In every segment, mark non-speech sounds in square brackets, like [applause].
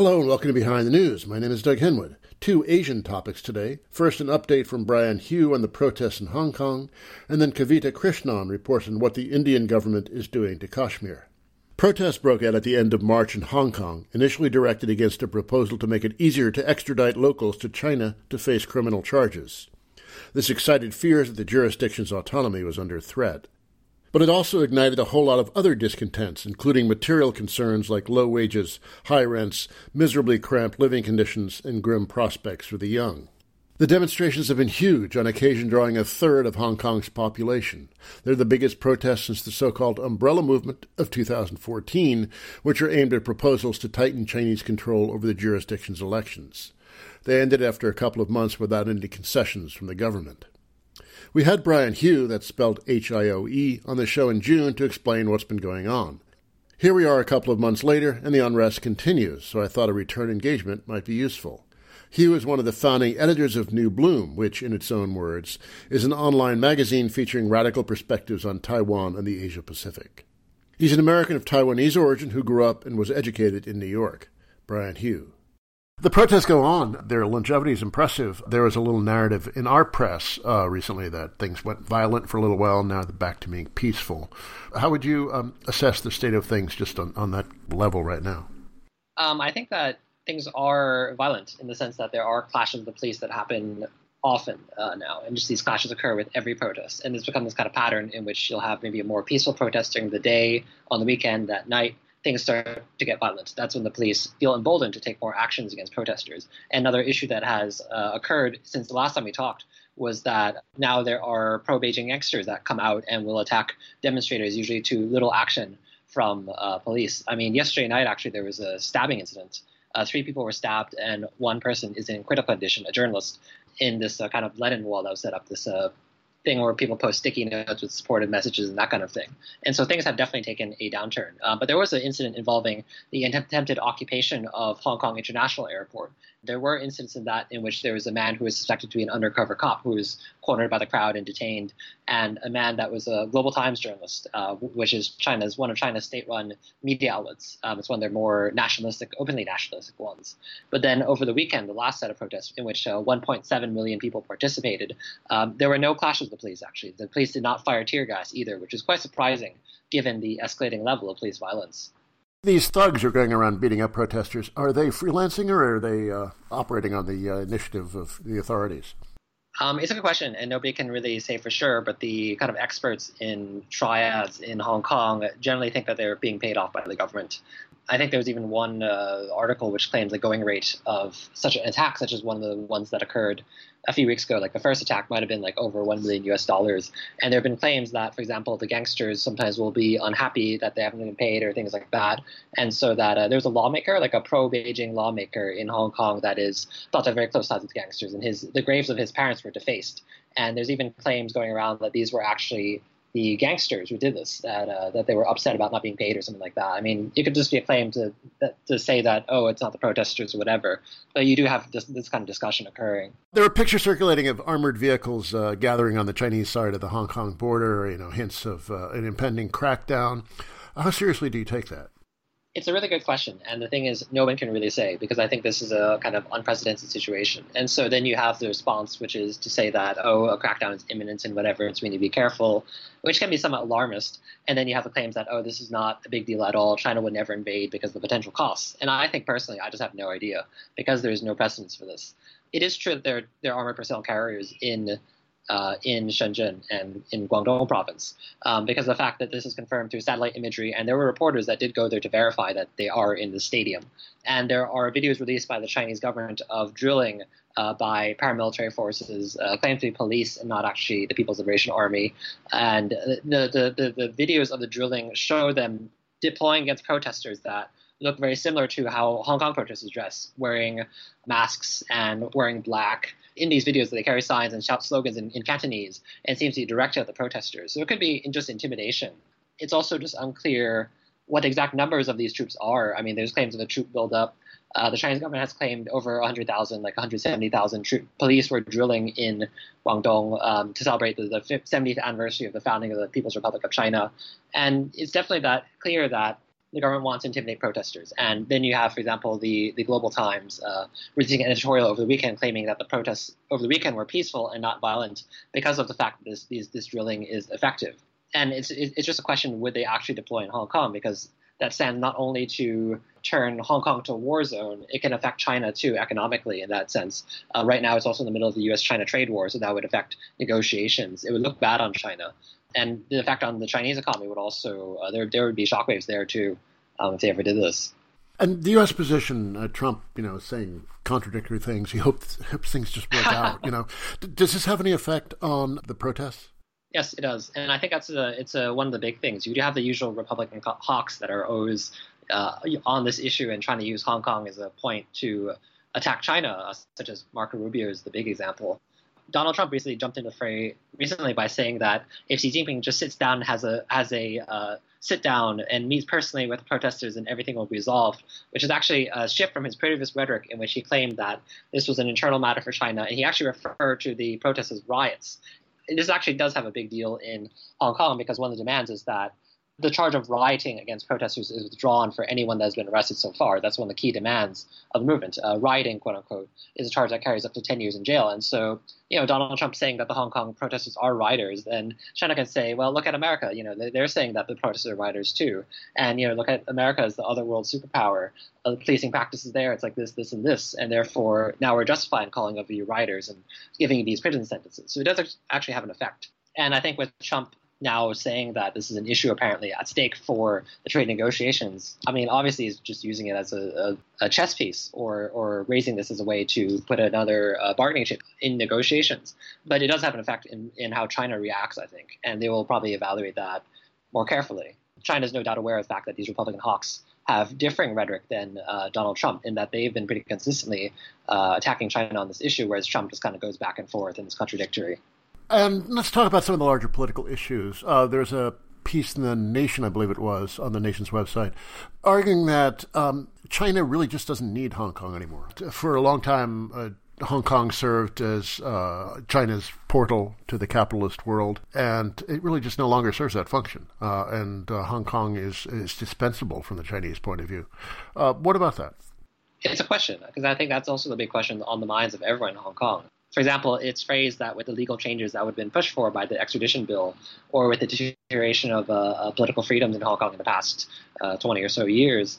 Hello and welcome to Behind the News. My name is Doug Henwood. Two Asian topics today. First, an update from Brian Hioe on the protests in Hong Kong, and then Kavita Krishnan reports on what the Indian government is doing to Kashmir. Protests broke out at the end of March in Hong Kong, initially directed against a proposal to make it easier to extradite locals to China to face criminal charges. This excited fears that the jurisdiction's autonomy was under threat. But it also ignited a whole lot of other discontents, including material concerns like low wages, high rents, miserably cramped living conditions, and grim prospects for the young. The demonstrations have been huge, on occasion drawing a third of Hong Kong's population. They're the biggest protests since the so called Umbrella Movement of 2014, which are aimed at proposals to tighten Chinese control over the jurisdiction's elections. They ended after a couple of months without any concessions from the government. We had Brian Hioe, that's spelled H I O E, on the show in June to explain what's been going on. Here we are a couple of months later, and the unrest continues, so I thought a return engagement might be useful. Hioe is one of the founding editors of New Bloom, which, in its own words, is an online magazine featuring radical perspectives on Taiwan and the Asia Pacific. He's an American of Taiwanese origin who grew up and was educated in New York. Brian Hioe. The protests go on. Their longevity is impressive. There was a little narrative in our press uh, recently that things went violent for a little while. Now they're back to being peaceful. How would you um, assess the state of things just on, on that level right now? Um, I think that things are violent in the sense that there are clashes with the police that happen often uh, now, and just these clashes occur with every protest. And it's become this kind of pattern in which you'll have maybe a more peaceful protest during the day, on the weekend, at night things start to get violent. That's when the police feel emboldened to take more actions against protesters. Another issue that has uh, occurred since the last time we talked was that now there are pro Beijing gangsters that come out and will attack demonstrators, usually to little action from uh, police. I mean, yesterday night, actually, there was a stabbing incident. Uh, three people were stabbed, and one person is in critical condition, a journalist, in this uh, kind of Lennon wall that was set up, this uh, thing where people post sticky notes with supportive messages and that kind of thing. And so things have definitely taken a downturn. Uh, but there was an incident involving the attempted occupation of Hong Kong International Airport. There were incidents in that in which there was a man who was suspected to be an undercover cop who was cornered by the crowd and detained, and a man that was a Global Times journalist, uh, which is China's one of China's state-run media outlets. Um, it's one of their more nationalistic, openly nationalistic ones. But then over the weekend, the last set of protests, in which uh, 1.7 million people participated, um, there were no clashes with the police. Actually, the police did not fire tear gas either, which is quite surprising given the escalating level of police violence. These thugs are going around beating up protesters. Are they freelancing or are they uh, operating on the uh, initiative of the authorities? Um, it's a good question, and nobody can really say for sure. But the kind of experts in triads in Hong Kong generally think that they're being paid off by the government. I think there was even one uh, article which claims the going rate of such an attack, such as one of the ones that occurred a few weeks ago, like the first attack might have been like over 1 million US dollars. And there have been claims that, for example, the gangsters sometimes will be unhappy that they haven't been paid or things like that. And so that uh, there's a lawmaker, like a pro Beijing lawmaker in Hong Kong that is thought to have very close ties with gangsters. And his the graves of his parents were defaced. And there's even claims going around that these were actually the gangsters who did this that uh, that they were upset about not being paid or something like that. I mean, it could just be a claim to to say that oh, it's not the protesters or whatever. But you do have this, this kind of discussion occurring. There are pictures circulating of armored vehicles uh, gathering on the Chinese side of the Hong Kong border. You know, hints of uh, an impending crackdown. How seriously do you take that? It's a really good question. And the thing is, no one can really say because I think this is a kind of unprecedented situation. And so then you have the response, which is to say that, oh, a crackdown is imminent and whatever, it's we need to be careful, which can be somewhat alarmist. And then you have the claims that, oh, this is not a big deal at all. China would never invade because of the potential costs. And I think personally, I just have no idea because there's no precedence for this. It is true that there, there are armored personnel carriers in uh, in Shenzhen and in Guangdong province, um, because of the fact that this is confirmed through satellite imagery, and there were reporters that did go there to verify that they are in the stadium. And there are videos released by the Chinese government of drilling uh, by paramilitary forces, uh, claimed to be police and not actually the People's Liberation Army. And the, the, the, the videos of the drilling show them deploying against protesters that look very similar to how Hong Kong protesters dress, wearing masks and wearing black. In these videos, that they carry signs and shout slogans in, in Cantonese and seems to be directed at the protesters. So it could be just intimidation. It's also just unclear what the exact numbers of these troops are. I mean, there's claims of a troop buildup. Uh, the Chinese government has claimed over 100,000, like 170,000 troop, police were drilling in Guangdong um, to celebrate the, the 70th anniversary of the founding of the People's Republic of China. And it's definitely that clear that the government wants to intimidate protesters. And then you have, for example, the, the Global Times uh, releasing an editorial over the weekend claiming that the protests over the weekend were peaceful and not violent because of the fact that this, this, drilling is effective. And it's, it's just a question would they actually deploy in Hong Kong? Because that stands not only to turn Hong Kong to a war zone, it can affect China too economically in that sense. Uh, right now, it's also in the middle of the U.S. China trade war, so that would affect negotiations. It would look bad on China and the effect on the Chinese economy would also uh, there there would be shockwaves there too um, if they ever did this. And the U.S. position, uh, Trump, you know, saying contradictory things. He hopes, [laughs] hopes things just work [laughs] out. You know, D- does this have any effect on the protests? Yes, it does, and I think that's a, it's a, one of the big things. You do have the usual Republican hawks that are always uh, on this issue and trying to use Hong Kong as a point to attack China, uh, such as Marco Rubio is the big example. Donald Trump recently jumped into the fray recently by saying that if Xi Jinping just sits down, has a has a uh, sit down and meets personally with protesters, and everything will be resolved, which is actually a shift from his previous rhetoric in which he claimed that this was an internal matter for China, and he actually referred to the protests as riots. this actually does have a big deal in Hong Kong because one of the demands is that the charge of rioting against protesters is withdrawn for anyone that has been arrested so far. That's one of the key demands of the movement. Uh, rioting, quote unquote, is a charge that carries up to 10 years in jail. And so, you know, Donald Trump saying that the Hong Kong protesters are rioters, then China can say, well, look at America. You know, they're saying that the protesters are rioters too. And, you know, look at America as the other world superpower. Uh, policing practices there, it's like this, this, and this. And therefore, now we're justified in calling of you rioters and giving these prison sentences. So it does actually have an effect. And I think with Trump now saying that this is an issue apparently at stake for the trade negotiations. I mean, obviously, he's just using it as a, a, a chess piece or, or raising this as a way to put another uh, bargaining chip in negotiations. But it does have an effect in, in how China reacts, I think, and they will probably evaluate that more carefully. China is no doubt aware of the fact that these Republican hawks have differing rhetoric than uh, Donald Trump in that they've been pretty consistently uh, attacking China on this issue, whereas Trump just kind of goes back and forth and is contradictory. And let's talk about some of the larger political issues. Uh, there's a piece in the Nation, I believe it was, on the Nation's website, arguing that um, China really just doesn't need Hong Kong anymore. For a long time, uh, Hong Kong served as uh, China's portal to the capitalist world, and it really just no longer serves that function. Uh, and uh, Hong Kong is, is dispensable from the Chinese point of view. Uh, what about that? It's a question, because I think that's also the big question on the minds of everyone in Hong Kong for example, it's phrased that with the legal changes that would have been pushed for by the extradition bill, or with the deterioration of uh, uh, political freedoms in Hong Kong in the past uh, 20 or so years,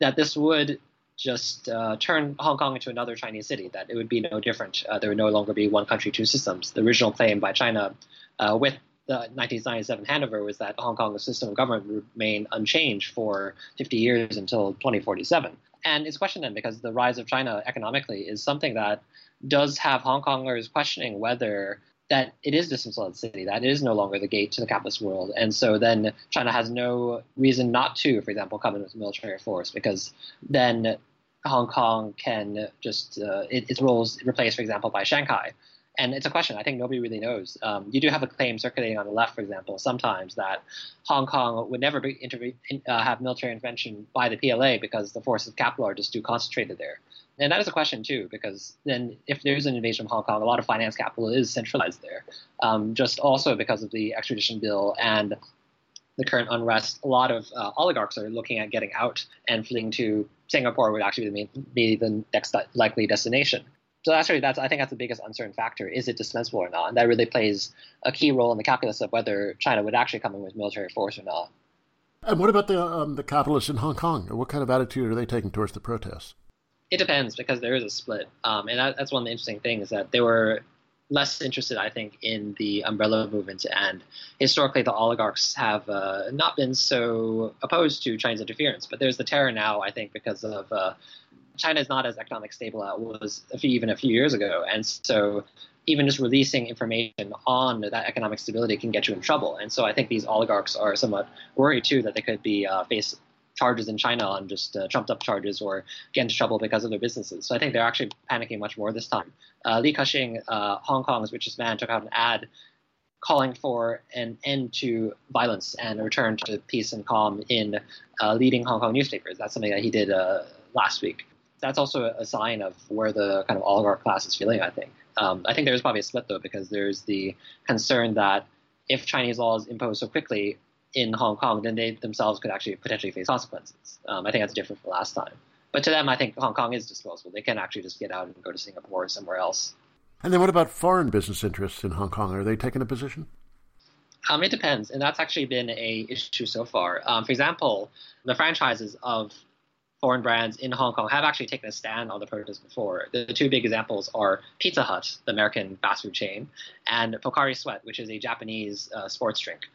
that this would just uh, turn Hong Kong into another Chinese city, that it would be no different. Uh, there would no longer be one country, two systems. The original claim by China uh, with the 1997 handover was that Hong Kong's system of government would remain unchanged for 50 years until 2047. And it's a question then because the rise of China economically is something that does have Hong Kongers questioning whether that it is decentralized city, that it is no longer the gate to the capitalist world. And so then China has no reason not to, for example, come in with military force, because then Hong Kong can just, uh, it, its role is replaced, for example, by Shanghai. And it's a question I think nobody really knows. Um, you do have a claim circulating on the left, for example, sometimes that Hong Kong would never be uh, have military intervention by the PLA because the forces of capital are just too concentrated there. And that is a question too, because then if there's an invasion of Hong Kong, a lot of finance capital is centralized there. Um, just also because of the extradition bill and the current unrest, a lot of uh, oligarchs are looking at getting out and fleeing to Singapore would actually be, be the next likely destination. So that's really that's I think that's the biggest uncertain factor. Is it dispensable or not? And that really plays a key role in the calculus of whether China would actually come in with military force or not. And what about the um, the capitalists in Hong Kong? What kind of attitude are they taking towards the protests? It depends because there is a split, um, and that, that's one of the interesting things that they were less interested, I think, in the umbrella movement, and historically the oligarchs have uh, not been so opposed to Chinese interference. But there's the terror now, I think, because of uh, China is not as economic stable as it was even a few years ago, and so even just releasing information on that economic stability can get you in trouble. And so I think these oligarchs are somewhat worried too that they could be uh, charges in China on just uh, trumped up charges or get into trouble because of their businesses. So I think they're actually panicking much more this time. Uh, Li Ka-shing, uh, Hong Kong's richest man, took out an ad calling for an end to violence and a return to peace and calm in uh, leading Hong Kong newspapers. That's something that he did uh, last week. That's also a sign of where the kind of oligarch class is feeling, I think. Um, I think there's probably a split, though, because there's the concern that if Chinese laws imposed so quickly, in Hong Kong, then they themselves could actually potentially face consequences. Um, I think that's different from last time. But to them, I think Hong Kong is disposable. They can actually just get out and go to Singapore or somewhere else. And then what about foreign business interests in Hong Kong? Are they taking a position? Um, it depends, and that's actually been a issue so far. Um, for example, the franchises of foreign brands in Hong Kong have actually taken a stand on the protests before. The, the two big examples are Pizza Hut, the American fast food chain, and Pocari Sweat, which is a Japanese uh, sports drink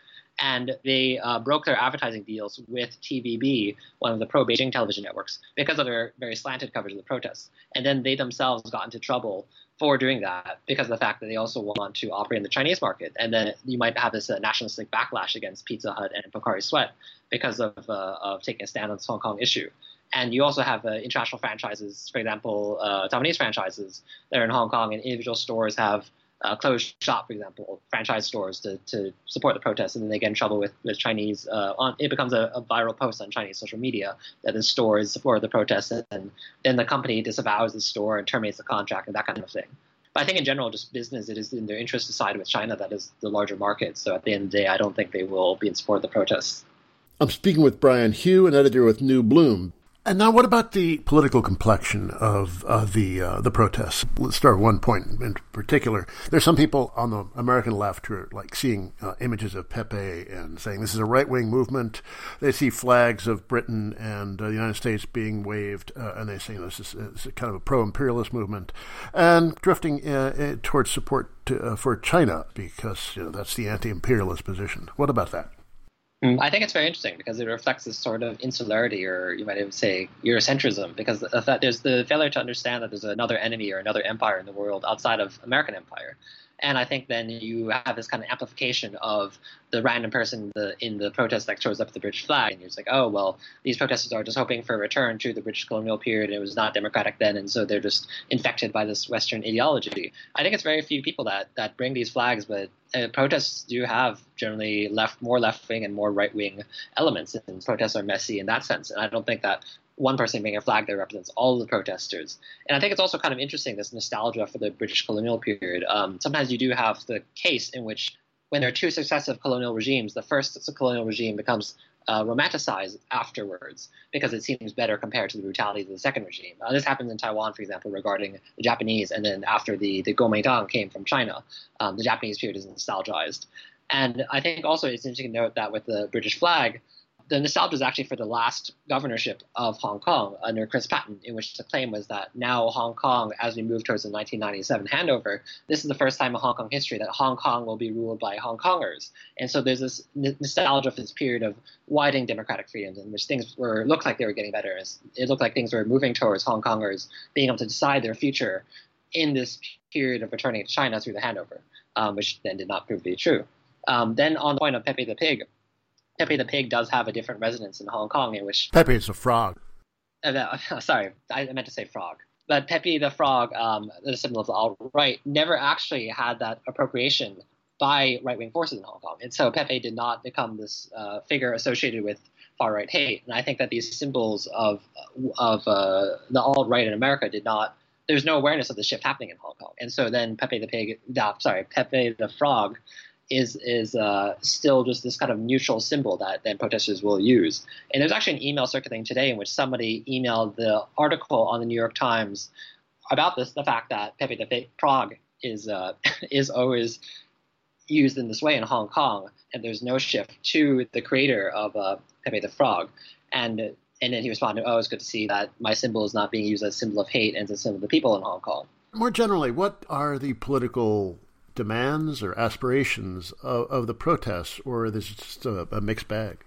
and they uh, broke their advertising deals with TVB, one of the pro Beijing television networks, because of their very slanted coverage of the protests. And then they themselves got into trouble for doing that because of the fact that they also want to operate in the Chinese market. And then you might have this uh, nationalistic backlash against Pizza Hut and Pocari Sweat because of, uh, of taking a stand on this Hong Kong issue. And you also have uh, international franchises, for example, uh, Taiwanese franchises that are in Hong Kong, and individual stores have uh, closed shop, for example, franchise stores to, to support the protests, and then they get in trouble with, with Chinese. Uh, on, it becomes a, a, viral post on Chinese social media that the store is for the protests, and then the company disavows the store and terminates the contract and that kind of thing. But I think in general, just business, it is in their interest to side with China that is the larger market. So at the end of the day, I don't think they will be in support of the protests. I'm speaking with Brian Hioe, an editor with New Bloom. And now, what about the political complexion of uh, the uh, the protests? Let's start one point in particular. There's some people on the American left who are like seeing uh, images of Pepe and saying this is a right wing movement. They see flags of Britain and uh, the United States being waved, uh, and they say this is, this is kind of a pro imperialist movement, and drifting uh, towards support to, for China because you know that's the anti imperialist position. What about that? Mm, I think it's very interesting because it reflects this sort of insularity, or you might even say Eurocentrism, because there's the failure to understand that there's another enemy or another empire in the world outside of American empire. And I think then you have this kind of amplification of the random person in the, in the protest that throws up the British flag, and you're like, oh well, these protesters are just hoping for a return to the British colonial period. It was not democratic then, and so they're just infected by this Western ideology. I think it's very few people that that bring these flags, but uh, protests do have generally left more left wing and more right wing elements, and protests are messy in that sense. And I don't think that one person being a flag that represents all the protesters. And I think it's also kind of interesting this nostalgia for the British colonial period. Um, sometimes you do have the case in which when there are two successive colonial regimes, the first colonial regime becomes uh, romanticized afterwards because it seems better compared to the brutality of the second regime. Uh, this happens in Taiwan, for example, regarding the Japanese, and then after the, the Kuomintang came from China, um, the Japanese period is nostalgized. And I think also it's interesting to note that with the British flag, the nostalgia is actually for the last governorship of Hong Kong under Chris Patten, in which the claim was that now Hong Kong, as we move towards the 1997 handover, this is the first time in Hong Kong history that Hong Kong will be ruled by Hong Kongers. And so there's this nostalgia for this period of widening democratic freedoms in which things were looked like they were getting better. It looked like things were moving towards Hong Kongers being able to decide their future in this period of returning to China through the handover, um, which then did not prove to be true. Um, then on the point of Pepe the Pig, Pepe the Pig does have a different resonance in Hong Kong, in which Pepe is a frog. Uh, [laughs] sorry, I meant to say frog. But Pepe the Frog, um, the symbol of the alt right, never actually had that appropriation by right wing forces in Hong Kong. And so Pepe did not become this uh, figure associated with far right hate. And I think that these symbols of of uh, the alt right in America did not. There's no awareness of the shift happening in Hong Kong. And so then Pepe the Pig, uh, sorry, Pepe the Frog is is uh, still just this kind of neutral symbol that then protesters will use. And there's actually an email circulating today in which somebody emailed the article on the New York Times about this, the fact that Pepe the Frog is uh, [laughs] is always used in this way in Hong Kong, and there's no shift to the creator of uh, Pepe the Frog, and and then he responded, "Oh, it's good to see that my symbol is not being used as a symbol of hate and as a symbol of the people in Hong Kong." More generally, what are the political demands or aspirations of, of the protests, or is it just a, a mixed bag?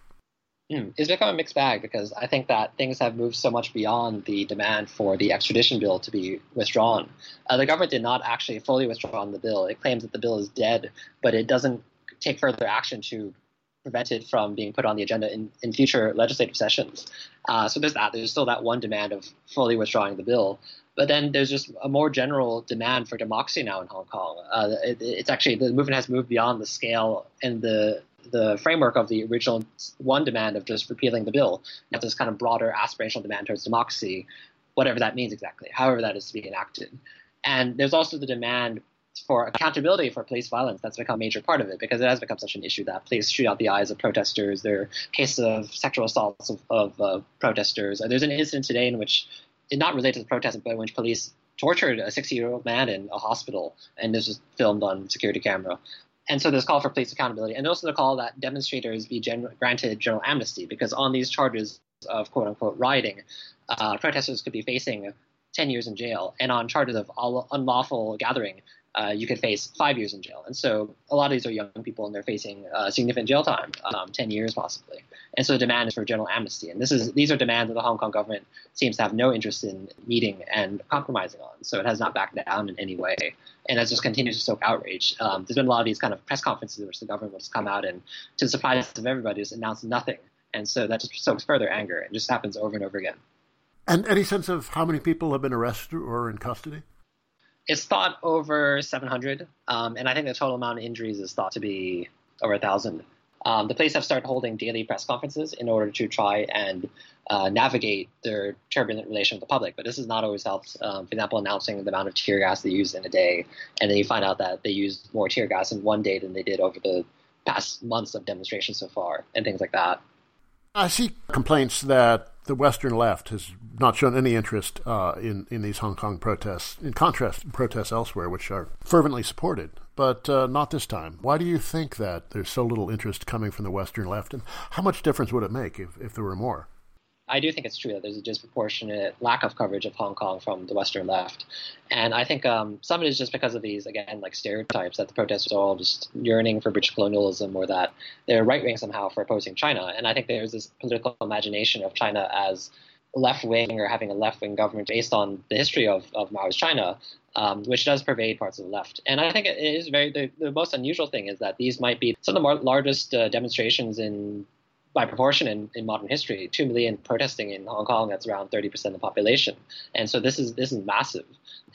Mm, it's become a mixed bag because I think that things have moved so much beyond the demand for the extradition bill to be withdrawn. Uh, the government did not actually fully withdraw the bill. It claims that the bill is dead, but it doesn't take further action to prevent it from being put on the agenda in, in future legislative sessions. Uh, so there's that. There's still that one demand of fully withdrawing the bill. But then there's just a more general demand for democracy now in Hong Kong. Uh, it, it's actually the movement has moved beyond the scale and the the framework of the original one demand of just repealing the bill. Now this kind of broader aspirational demand towards democracy, whatever that means exactly, however that is to be enacted. And there's also the demand for accountability for police violence, that's become a major part of it because it has become such an issue that police shoot out the eyes of protesters. There are cases of sexual assaults of, of uh, protesters. There's an incident today in which, not related to the protest, but which police tortured a 60 year old man in a hospital, and this was filmed on security camera. And so there's call for police accountability, and also the call that demonstrators be gen- granted general amnesty because on these charges of quote unquote rioting, uh, protesters could be facing 10 years in jail, and on charges of unlawful gathering, uh, you could face five years in jail. And so a lot of these are young people and they're facing uh, significant jail time, um, 10 years possibly. And so the demand is for general amnesty. And this is these are demands that the Hong Kong government seems to have no interest in meeting and compromising on. So it has not backed down in any way. And it just continues to stoke outrage. Um, there's been a lot of these kind of press conferences in which the government will just come out and, to the surprise of everybody, just announce nothing. And so that just stokes further anger. It just happens over and over again. And any sense of how many people have been arrested or in custody? It's thought over 700, um, and I think the total amount of injuries is thought to be over a thousand. Um, the police have started holding daily press conferences in order to try and uh, navigate their turbulent relation with the public. But this has not always helped. Um, for example, announcing the amount of tear gas they used in a day, and then you find out that they used more tear gas in one day than they did over the past months of demonstrations so far, and things like that. I see complaints that the Western left has not shown any interest uh, in in these Hong Kong protests, in contrast protests elsewhere, which are fervently supported, but uh, not this time. Why do you think that there's so little interest coming from the Western left, and how much difference would it make if, if there were more? I do think it's true that there's a disproportionate lack of coverage of Hong Kong from the Western left, and I think um, some of it is just because of these again like stereotypes that the protesters are all just yearning for British colonialism or that they're right wing somehow for opposing China, and I think there's this political imagination of China as left wing or having a left wing government based on the history of, of Mao's China, um, which does pervade parts of the left. And I think it is very the, the most unusual thing is that these might be some of the largest uh, demonstrations in by proportion in, in modern history, two million protesting in Hong Kong. That's around thirty percent of the population, and so this is this is massive.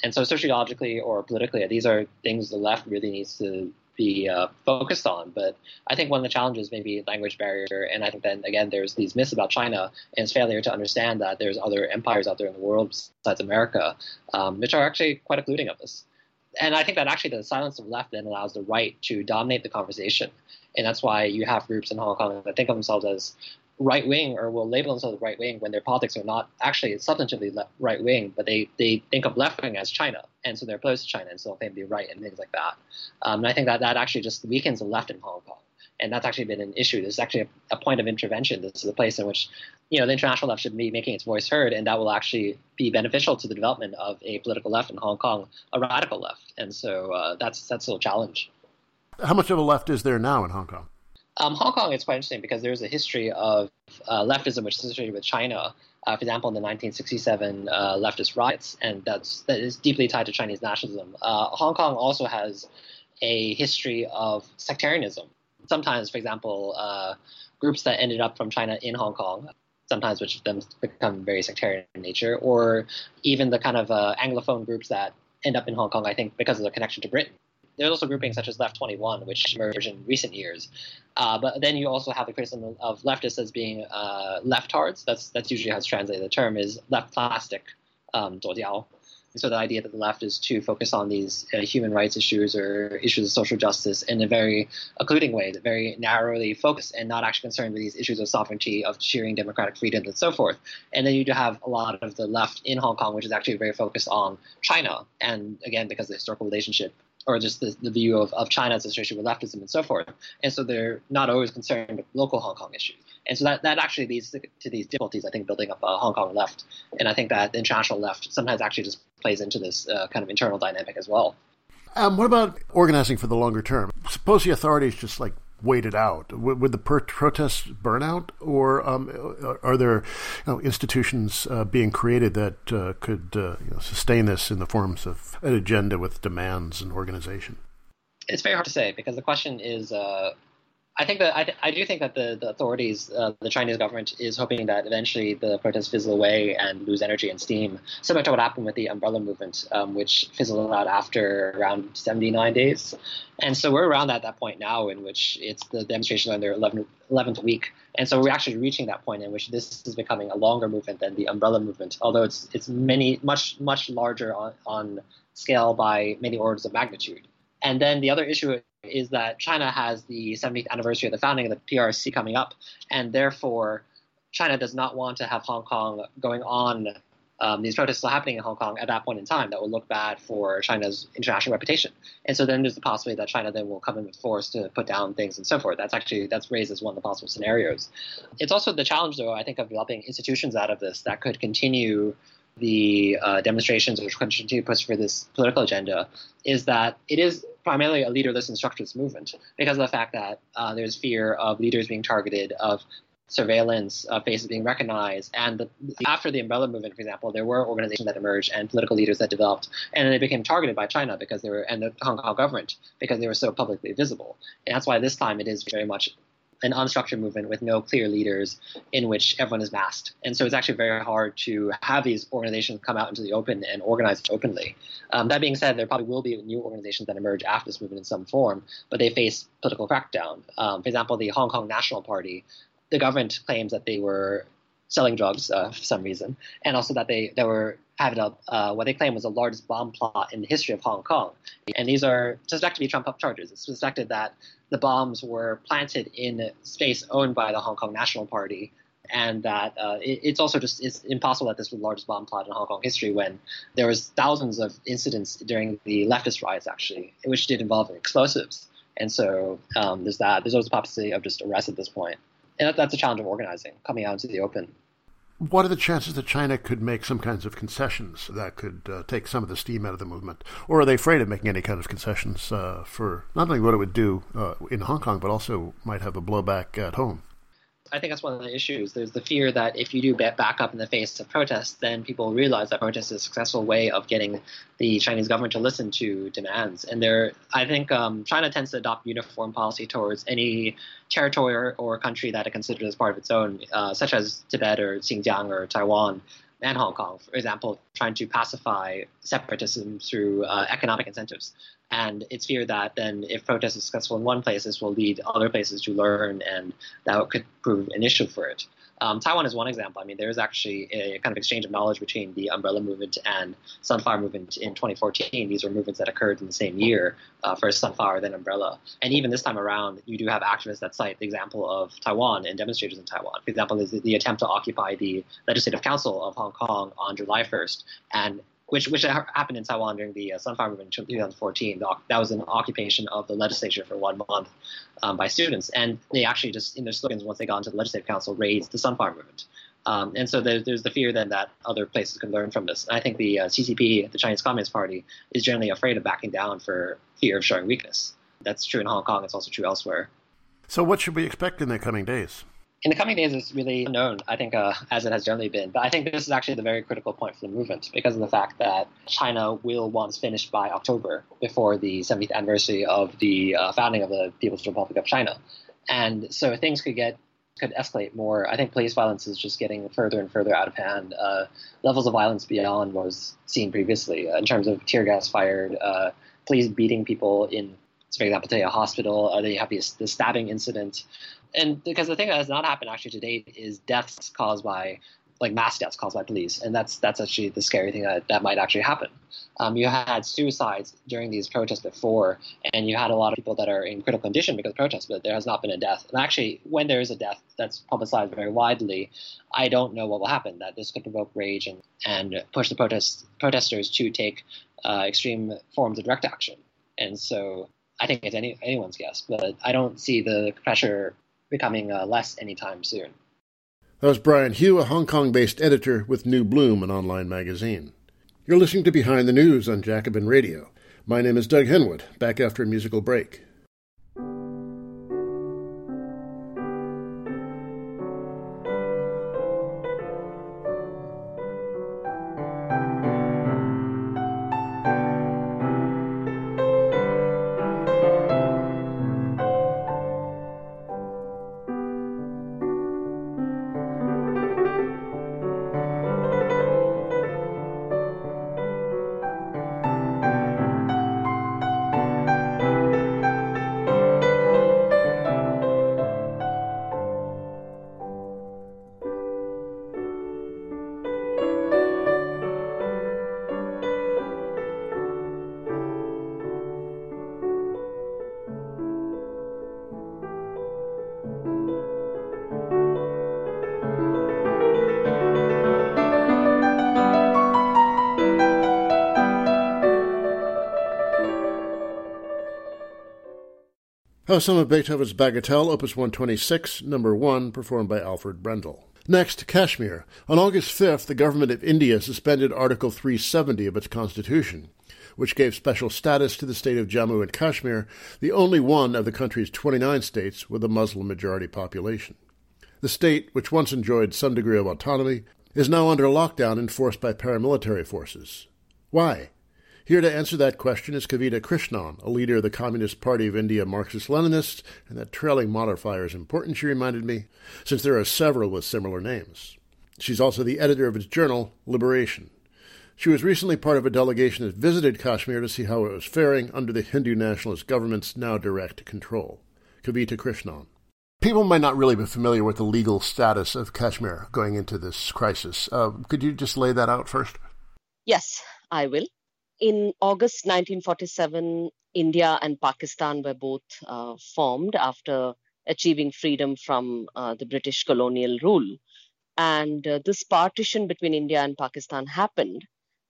And so sociologically or politically, these are things the left really needs to be uh, focused on. But I think one of the challenges may be language barrier, and I think then again there's these myths about China and its failure to understand that there's other empires out there in the world besides America, um, which are actually quite occluding of us. And I think that actually the silence of left then allows the right to dominate the conversation and that's why you have groups in Hong Kong that think of themselves as right wing or will label themselves right wing when their politics are not actually substantively right wing, but they, they think of left wing as China, and so they're opposed to China, and so they'll be right and things like that. Um, and I think that that actually just weakens the left in Hong Kong, and that's actually been an issue. This is actually a, a point of intervention. This is a place in which you know the international left should be making its voice heard, and that will actually be beneficial to the development of a political left in Hong Kong, a radical left. And so uh, that's that's a challenge. How much of a left is there now in Hong Kong? Um, Hong Kong is quite interesting because there's a history of uh, leftism which is associated with China. Uh, for example, in the 1967 uh, leftist riots, and that's that is deeply tied to Chinese nationalism. Uh, Hong Kong also has a history of sectarianism. Sometimes, for example, uh, groups that ended up from China in Hong Kong, sometimes which then become very sectarian in nature, or even the kind of uh, Anglophone groups that end up in Hong Kong, I think, because of their connection to Britain there's also groupings such as Left 21, which emerged in recent years. Uh, but then you also have the criticism of leftists as being uh, leftards. That's that's usually how it's translated. The term is left plastic, um, So the idea that the left is to focus on these uh, human rights issues or issues of social justice in a very occluding way, that very narrowly focused, and not actually concerned with these issues of sovereignty, of cheering democratic freedoms, and so forth. And then you do have a lot of the left in Hong Kong, which is actually very focused on China, and again because of the historical relationship or just the, the view of, of China as associated with leftism and so forth. And so they're not always concerned with local Hong Kong issues. And so that, that actually leads to, to these difficulties, I think, building up a Hong Kong left. And I think that the international left sometimes actually just plays into this uh, kind of internal dynamic as well. Um, what about organizing for the longer term? Suppose the authorities just like waited out? Would, the protests burn out, or um, are there you know, institutions uh, being created that uh, could uh, you know, sustain this in the forms of an agenda with demands and organization? It's very hard to say because the question is uh, I think that I, th- I do think that the, the authorities, uh, the Chinese government, is hoping that eventually the protests fizzle away and lose energy and steam, similar to what happened with the umbrella movement, um, which fizzled out after around 79 days. And so we're around at that point now in which it's the demonstrations on their 11th, 11th week. And so we're actually reaching that point in which this is becoming a longer movement than the umbrella movement, although it's it's many much much larger on, on scale by many orders of magnitude. And then the other issue is that China has the 70th anniversary of the founding of the PRC coming up, and therefore China does not want to have Hong Kong going on. Um, these protests still happening in Hong Kong at that point in time that will look bad for China's international reputation. And so then there's the possibility that China then will come in with force to put down things and so forth. That's actually that's raised as one of the possible scenarios. It's also the challenge, though, I think, of developing institutions out of this that could continue the uh, demonstrations which continue to push for this political agenda is that it is primarily a leaderless and structureless movement because of the fact that uh, there's fear of leaders being targeted, of surveillance, uh, faces being recognized. And the, after the umbrella movement, for example, there were organizations that emerged and political leaders that developed, and they became targeted by China because they were and the Hong Kong government because they were so publicly visible. And that's why this time it is very much an unstructured movement with no clear leaders in which everyone is masked. And so it's actually very hard to have these organizations come out into the open and organize openly. Um, that being said, there probably will be new organizations that emerge after this movement in some form, but they face political crackdown. Um, for example, the Hong Kong National Party, the government claims that they were selling drugs uh, for some reason, and also that they, they were having a, uh, what they claim was the largest bomb plot in the history of Hong Kong. And these are suspected to be Trump up charges. It's suspected that the bombs were planted in space owned by the Hong Kong National Party. And that uh, it, it's also just it's impossible that this was the largest bomb plot in Hong Kong history when there was thousands of incidents during the leftist riots actually, which did involve explosives. And so um, there's that. There's always the possibility of just arrest at this point. And that, that's a challenge of organizing, coming out into the open. What are the chances that China could make some kinds of concessions that could uh, take some of the steam out of the movement? Or are they afraid of making any kind of concessions uh, for not only what it would do uh, in Hong Kong, but also might have a blowback at home? I think that's one of the issues. There's the fear that if you do back up in the face of protests, then people realize that protest is a successful way of getting the Chinese government to listen to demands. And there, I think um, China tends to adopt uniform policy towards any territory or, or country that it considers as part of its own, uh, such as Tibet or Xinjiang or Taiwan and Hong Kong, for example, trying to pacify separatism through uh, economic incentives. And it's feared that then, if protest is successful in one place, this will lead other places to learn, and that could prove an issue for it. Um, Taiwan is one example. I mean, there is actually a kind of exchange of knowledge between the Umbrella Movement and Sunflower Movement in 2014. These were movements that occurred in the same year, uh, first Sunflower, then Umbrella. And even this time around, you do have activists that cite the example of Taiwan and demonstrators in Taiwan. For example, is the attempt to occupy the Legislative Council of Hong Kong on July 1st, and which which happened in Taiwan during the uh, Sunflower Movement in 2014. That was an occupation of the legislature for one month um, by students, and they actually just in their slogans once they got into the Legislative Council raised the Sunflower Movement. Um, and so there's, there's, the fear then that other places can learn from this. And I think the uh, CCP, the Chinese Communist Party, is generally afraid of backing down for fear of showing weakness. That's true in Hong Kong. It's also true elsewhere. So, what should we expect in the coming days? In the coming days, it's really unknown, I think, uh, as it has generally been. But I think this is actually the very critical point for the movement because of the fact that China will want this finished by October before the 70th anniversary of the uh, founding of the People's Republic of China. And so things could get could escalate more. I think police violence is just getting further and further out of hand. Uh, levels of violence beyond what was seen previously uh, in terms of tear gas fired, uh, police beating people in, for example, today a hospital. Uh, they have the, the stabbing incident and because the thing that has not happened actually to date is deaths caused by like mass deaths caused by police, and that's that's actually the scary thing that, that might actually happen. Um, you had suicides during these protests before, and you had a lot of people that are in critical condition because of protests, but there has not been a death. And actually, when there is a death that's publicized very widely, I don't know what will happen. That this could provoke rage and, and push the protest, protesters to take uh, extreme forms of direct action. And so I think it's any, anyone's guess, but I don't see the pressure becoming uh, less anytime soon. That was Brian Hioe, a Hong Kong based editor with New Bloom, an online magazine. You're listening to Behind the News on Jacobin Radio. My name is Doug Henwood, back after a musical break. Some of Beethoven's Bagatelle, Opus 126, number 1, performed by Alfred Brendel. Next, Kashmir. On August 5th, the government of India suspended Article 370 of its constitution, which gave special status to the state of Jammu and Kashmir, the only one of the country's 29 states with a Muslim majority population. The state, which once enjoyed some degree of autonomy, is now under lockdown enforced by paramilitary forces. Why? Here to answer that question is Kavita Krishnan, a leader of the Communist Party of India Marxist Leninists, and that trailing modifier is important, she reminded me, since there are several with similar names. She's also the editor of its journal, Liberation. She was recently part of a delegation that visited Kashmir to see how it was faring under the Hindu nationalist government's now direct control. Kavita Krishnan. People might not really be familiar with the legal status of Kashmir going into this crisis. Uh, could you just lay that out first? Yes, I will. In August 1947, India and Pakistan were both uh, formed after achieving freedom from uh, the British colonial rule. And uh, this partition between India and Pakistan happened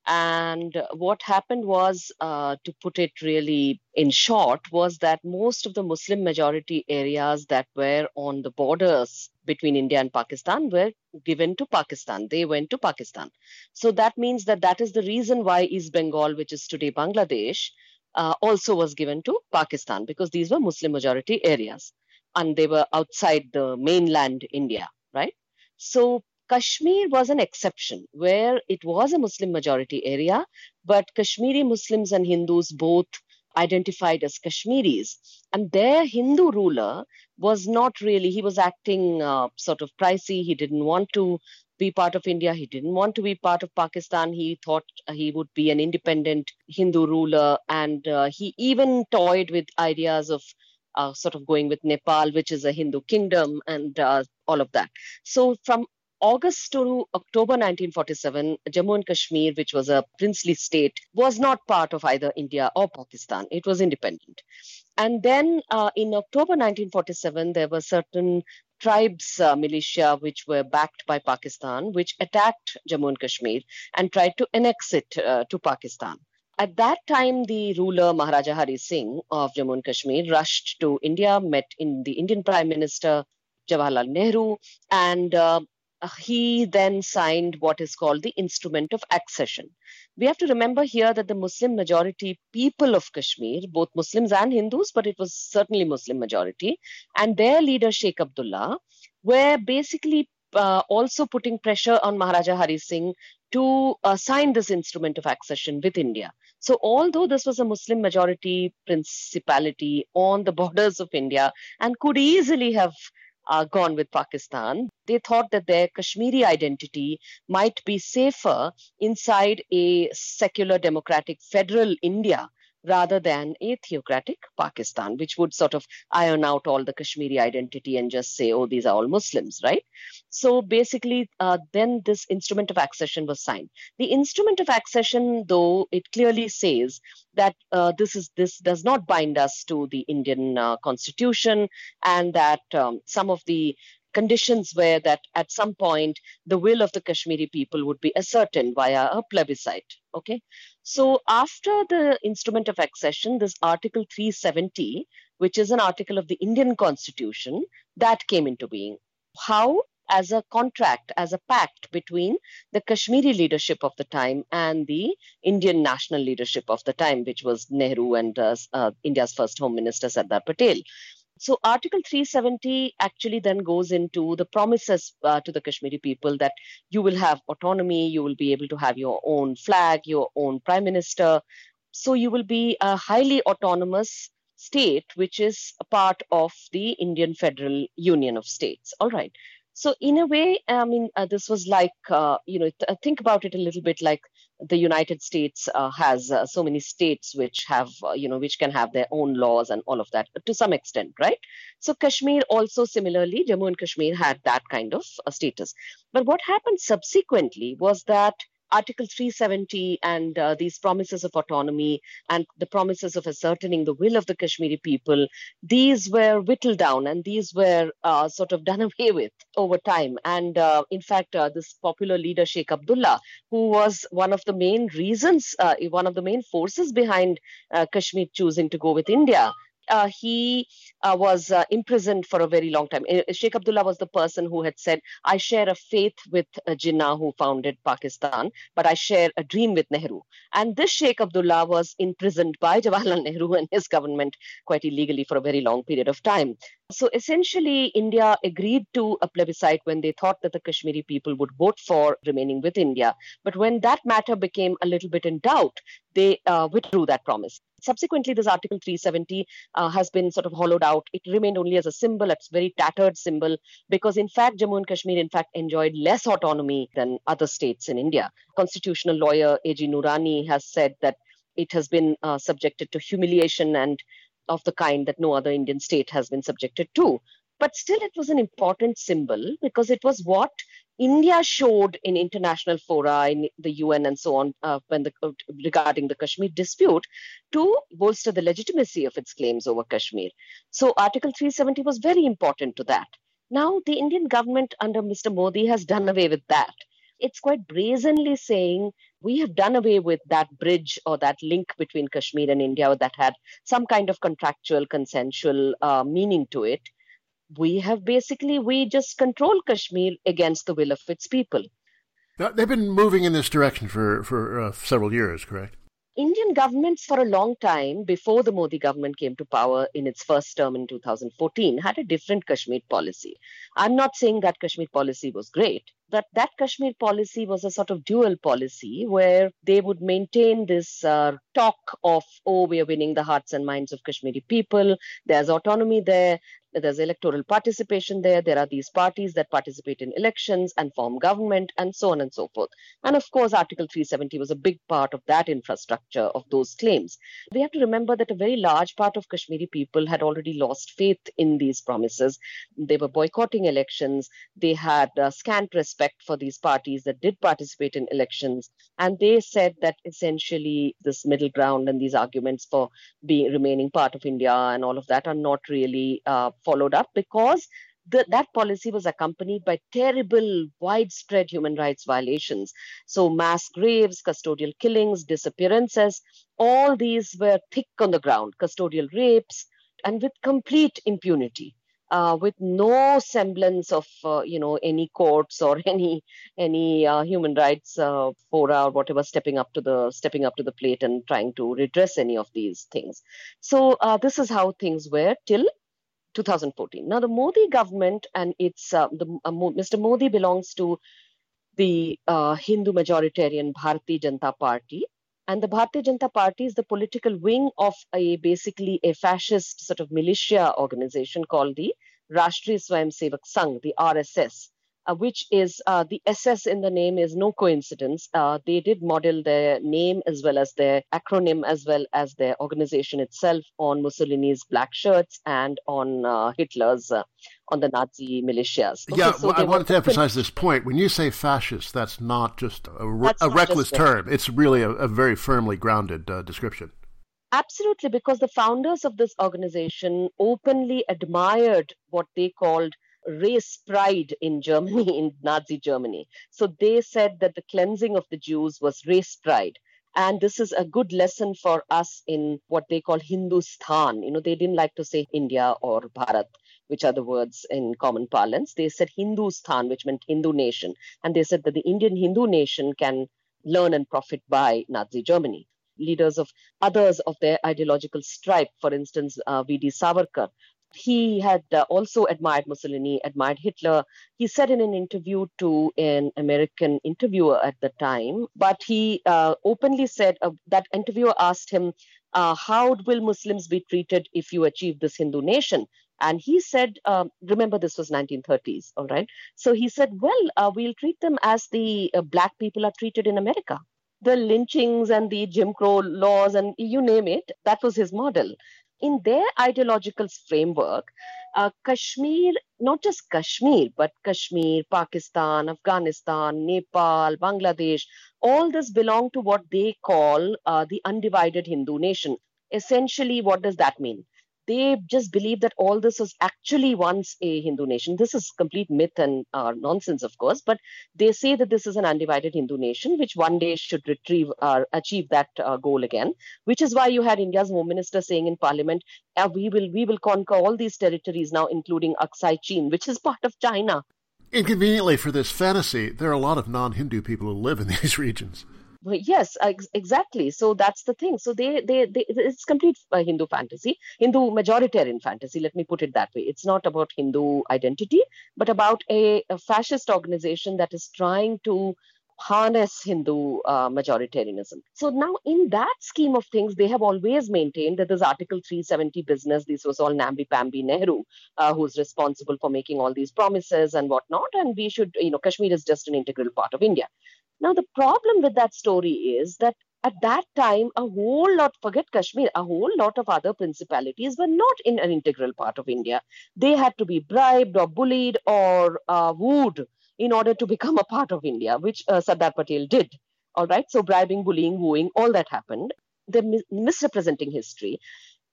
and what happened was, uh, to put it really in short, was that most of the Muslim majority areas that were on the borders between India and Pakistan were given to Pakistan. They went to Pakistan. So that means that that is the reason why East Bengal, which is today Bangladesh, uh, also was given to Pakistan because these were Muslim majority areas and they were outside the mainland India, right? So Kashmir was an exception where it was a Muslim majority area, but Kashmiri Muslims and Hindus both identified as Kashmiris. And their Hindu ruler was not really, he was acting uh, sort of pricey. He didn't want to be part of India. He didn't want to be part of Pakistan. He thought he would be an independent Hindu ruler. And uh, he even toyed with ideas of uh, sort of going with Nepal, which is a Hindu kingdom, and uh, all of that. So, from August to October 1947, Jammu and Kashmir, which was a princely state, was not part of either India or Pakistan. It was independent. And then uh, in October 1947, there were certain tribes uh, militia which were backed by Pakistan, which attacked Jammu and Kashmir and tried to annex it uh, to Pakistan. At that time, the ruler Maharaja Hari Singh of Jammu and Kashmir rushed to India, met in the Indian Prime Minister Jawaharlal Nehru, and uh, he then signed what is called the Instrument of Accession. We have to remember here that the Muslim majority people of Kashmir, both Muslims and Hindus, but it was certainly Muslim majority, and their leader Sheikh Abdullah were basically uh, also putting pressure on Maharaja Hari Singh to uh, sign this instrument of accession with India. So, although this was a Muslim majority principality on the [laughs] borders of India and could easily have uh, gone with Pakistan. They thought that their Kashmiri identity might be safer inside a secular democratic federal India rather than a theocratic Pakistan, which would sort of iron out all the Kashmiri identity and just say, oh, these are all Muslims, right? So basically, uh, then this instrument of accession was signed. The instrument of accession, though, it clearly says that uh, this is this does not bind us to the Indian uh, constitution, and that um, some of the conditions were that at some point the will of the Kashmiri people would be ascertained via a plebiscite. Okay, so after the instrument of accession, this Article 370, which is an article of the Indian Constitution, that came into being. How? As a contract, as a pact between the Kashmiri leadership of the time and the Indian national leadership of the time, which was Nehru and uh, uh, India's first Home Minister Sardar Patel. So Article 370 actually then goes into the promises uh, to the Kashmiri people that you will have autonomy, you will be able to have your own flag, your own prime minister. So you will be a highly autonomous state, which is a part of the Indian Federal Union of States. All right. So in a way, I mean, uh, this was like, uh, you know, th- think about it a little bit like the United States uh, has uh, so many states which have, uh, you know, which can have their own laws and all of that to some extent, right? So Kashmir also similarly, Jammu and Kashmir had that kind of uh, status. But what happened subsequently was that Article 370 and uh, these promises of autonomy and the promises of ascertaining the will of the Kashmiri people, these were whittled down and these were uh, sort of done [laughs] away with over time. And uh, in fact, uh, this popular leader, Sheikh Abdullah, who was one of the main reasons, uh, one of the main forces behind uh, Kashmir choosing to go with India, uh, he uh, was uh, imprisoned for a very long time. Uh, Sheikh Abdullah was the person who had said, I share a faith with Jinnah, who founded Pakistan, but I share a dream with Nehru. And this Sheikh Abdullah was imprisoned by Jawaharlal [laughs] Nehru and his government quite illegally for a very long period of time. So essentially, India agreed to a plebiscite when they thought that the Kashmiri people would vote for remaining with India. But when that matter became a little bit in doubt, they uh, withdrew that promise. Subsequently, this Article 370 uh, has been sort of hollowed out. It remained only as a symbol, it's a very tattered symbol, because in fact, Jammu and Kashmir, in fact, enjoyed less autonomy than other states in India. Constitutional lawyer A.G. Noorani has said that it has been uh, subjected to humiliation and of the kind that no other Indian state has been subjected to. But still, it was an important symbol because it was what India showed in international fora, in the UN, and so on, uh, when the, uh, regarding the Kashmir dispute, to bolster the legitimacy of its claims over Kashmir. So, Article 370 was very important to that. Now, the Indian government under Mr. Modi has done away with that. It's quite brazenly saying we have done away with that bridge or that link between Kashmir and India that had some kind of contractual, consensual uh, meaning to it. We have basically, we just control Kashmir against the will of its people. Now, they've been moving in this direction for, for uh, several years, correct? Indian governments for a long time, before the Modi government came to power in its first term in 2014, had a different Kashmir policy. I'm not saying that Kashmir policy was great, but that Kashmir policy was a sort of dual policy where they would maintain this uh, talk of, oh, we are winning the hearts and minds of Kashmiri people. There's autonomy there there's electoral participation there. There are these parties that participate in elections and form government, and so on and so forth. And of course, Article 370 was a big part of that infrastructure of those claims. We have to remember that a very large part of Kashmiri people had already lost faith in these promises. They were boycotting elections. They had uh, scant respect for these parties that did participate in elections. And they said that essentially this middle ground and these arguments for being remaining part of India and all of that are not really uh, followed up because the, that policy was accompanied by terrible, widespread human rights violations. So, mass graves, custodial killings, disappearances, all these were thick on the ground, custodial rapes, and with complete impunity. Uh, with no semblance of uh, you know any courts or [laughs] any any uh, human rights uh, fora or whatever stepping up to the stepping up to the plate and trying to redress any of these things so uh, this is how things were till 2014. Now, the Modi government and its uh, the, uh, Mr. Modi belongs to the uh, Hindu majoritarian Bharatiya Janata Party, and the Bharatiya Janata Party is the political wing of a basically a fascist sort of militia organization called the Rashtriya Swayamsevak Sangh, the RSS uh, which is uh, the SS in the name is no coincidence. Uh, they did model their name as well as their acronym as well as their organization itself on Mussolini's black shirts and on uh, Hitler's uh, on the Nazi militias. Okay, yeah, so well, I wanted to emphasize this point. When you say fascist, that's not just a, reckless term. It's really a, a, very firmly grounded uh, description. Absolutely, because the founders of this organization openly admired what they called race pride in Germany, [laughs] in Nazi Germany. So they said that the cleansing of the Jews was race pride. And this is a good lesson for us in what they call Hindustan. You know, they didn't like to say India or Bharat, which are the words in common parlance. They said Hindustan, which meant Hindu nation. And they said that the Indian Hindu nation can learn and profit by Nazi Germany. Leaders of others of their ideological stripe, for instance, uh, V.D. Savarkar, he had uh, also admired Mussolini, admired Hitler. He said in an interview to an American interviewer at the time, but he uh, openly said uh, that interviewer asked him, uh, How will Muslims be treated if you achieve this Hindu nation? And he said, um, remember this was 1930s, all right? So he said, well, uh, we'll treat them as the uh, black people are treated in America the lynchings and the Jim Crow laws and you name it, that was his model in their ideological framework, uh, Kashmir, not just Kashmir, but Kashmir, Pakistan, Afghanistan, Nepal, Bangladesh, all this belong to what they call uh, the undivided Hindu nation. Essentially, what does that mean? They just believe that all this was actually once a Hindu nation. This is complete myth and uh, nonsense, of course, but they say that this is an undivided Hindu nation, which one day should retrieve or uh, achieve that uh, goal again. Which is why you had India's Home Minister saying in Parliament, uh, "We will, we will conquer all these territories now, including Aksai Chin, which is part of China." Inconveniently for this fantasy, there are a lot of non-Hindu people who live in [laughs] these regions. Yes, ex- exactly. So that's the thing. So they, they, they it's complete uh, Hindu fantasy, Hindu majoritarian fantasy. Let me put it that way. It's not about Hindu identity, but about a, a fascist organization that is trying to harness Hindu uh, majoritarianism. So now, in that scheme of things, they have always maintained that this Article 370 business, this was all namby-pamby Nehru, uh, who's responsible for making all these promises and whatnot, and we should, you know, Kashmir is just an integral part of India. Now, the problem with that story is that at that time, a whole lot, forget Kashmir, a whole lot of other principalities were not in an integral part of India. They had to be bribed or bullied or uh, wooed in order to become a part of India, which uh, Sardar Patel did. All right, so bribing, bullying, wooing, all that happened. They're mis- misrepresenting history.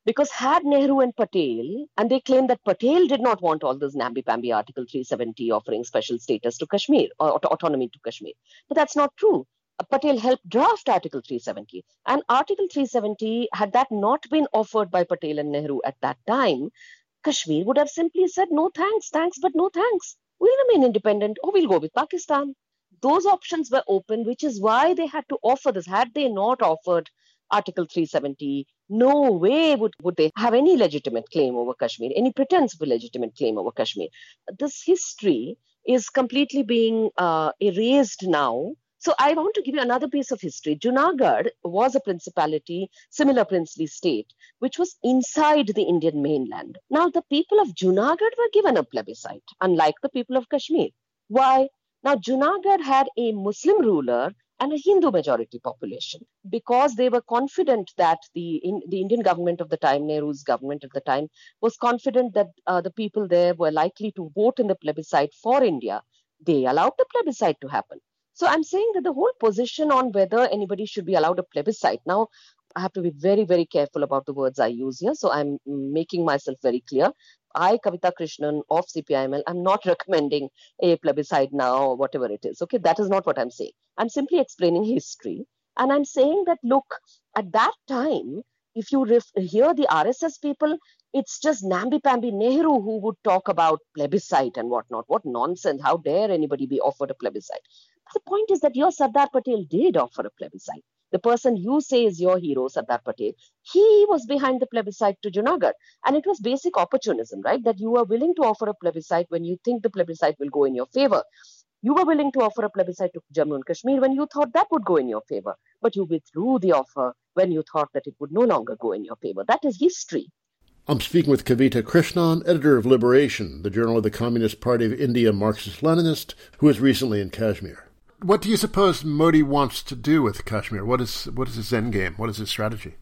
Because had Nehru and Patel, and they claim that Patel did not want all this namby-pamby Article 370 offering special status to Kashmir or autonomy to Kashmir. But that's not true. Uh, Patel helped draft Article 370. And Article 370, had that not been offered by Patel and Nehru at that time, Kashmir would have simply said, no thanks, thanks, but no thanks. We'll remain independent or we'll go with Pakistan. Those options were open, which is why they had to offer this. Had they not offered Article 370, no way would, would they have any legitimate claim over Kashmir, any pretense of a legitimate claim over Kashmir. This history is completely being uh, erased now. So I want to give you another piece of history. Junagadh was a principality, similar princely state, which was inside the Indian mainland. Now the people of Junagadh were given a plebiscite, unlike the people of Kashmir. Why? Now Junagadh had a Muslim ruler and a Hindu majority population because they were confident that the in, the Indian government of the time, Nehru's government at the time, was confident that uh, the people there were likely to vote in the plebiscite for India. They allowed the plebiscite to happen. So I'm saying that the whole position on whether anybody should be allowed a plebiscite now. I have to be very, very careful about the words I use here. So I'm making myself very clear. I, Kavita Krishnan of CPIML, I'm not [laughs] recommending a plebiscite now or whatever it is. Okay, that is not what I'm saying. I'm simply explaining history. And I'm saying that, look, at that time, if you hear the RSS people, it's just namby-pamby Nehru who would talk about plebiscite and whatnot. What nonsense. How dare anybody be offered a plebiscite? The point is that your Sardar Patel did offer a plebiscite the person you say is your hero, Sardar Patel, he was behind the plebiscite to Junagadh. And it was basic opportunism, right? That you are willing to offer a plebiscite when you think the plebiscite will go in your favor. You were willing to offer a plebiscite to Jammu and Kashmir when you thought that would go in your favor. But you withdrew the offer when you thought that it would no longer go in your favor. That is history. I'm speaking with Kavita Krishnan, editor of Liberation, the journal of the Communist Party of India Marxist Leninist, who was recently in Kashmir what do you suppose Modi wants to do with Kashmir? What is what is his end game? What is his strategy?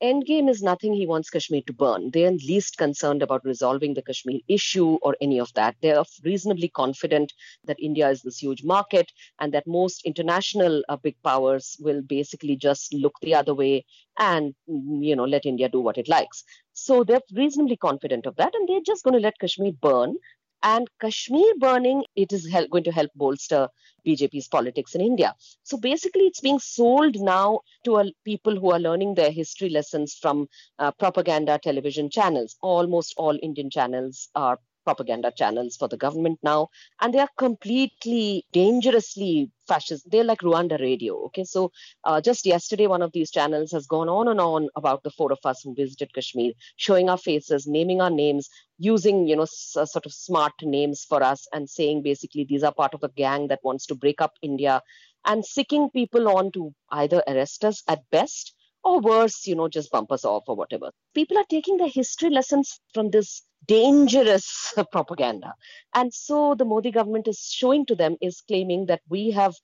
End game is nothing he wants Kashmir to burn. They are least concerned about resolving the Kashmir issue or any of that. They are reasonably confident that India is this huge market and that most international uh, big powers will basically just look the other way and you know let India do what it likes. So they're reasonably confident of that, and they're just going to let Kashmir burn and Kashmir burning, it is help, going to help bolster BJP's politics in India. So basically, it's being sold now to people who are learning their history lessons from uh, propaganda television channels. Almost all Indian channels are propaganda channels for the government now, and they are completely dangerously fascist. They're like Rwanda radio. Okay, so uh, just yesterday, one of these channels has gone on and on about the four of us who visited Kashmir, showing our faces, naming our names, using you know s- uh, sort of smart names for us, and saying basically these are part of a gang that wants to break up India, and sicking people on to either arrest us at best or worse, you know, just bump us off or whatever. People are taking their history lessons from this dangerous [laughs] propaganda. And so the Modi government is showing to them, is claiming that we have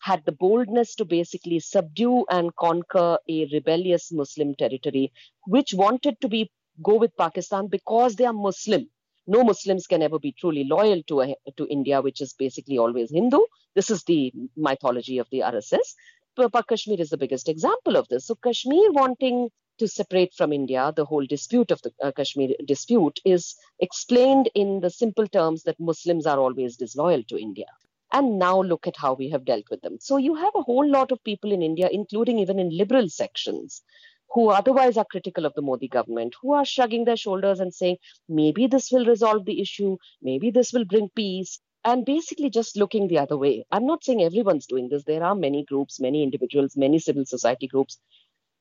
had the boldness to basically subdue and conquer a rebellious Muslim territory, which wanted to be go with Pakistan because they are Muslim. No Muslims can ever be truly loyal to a, to India, which is basically always Hindu. This is the mythology of the RSS. But Kashmir is the biggest example of this. So Kashmir wanting to separate from India, the whole dispute of the uh, Kashmir dispute is explained in the simple terms that Muslims are always disloyal to India. And now look at how we have dealt with them. So you have a whole lot of people in India, including even in liberal sections, who otherwise are critical of the Modi government, who are shrugging their shoulders and saying, maybe this will resolve the issue, maybe this will bring peace, and basically just looking the other way. I'm not saying everyone's doing this. There are many groups, many individuals, many civil society groups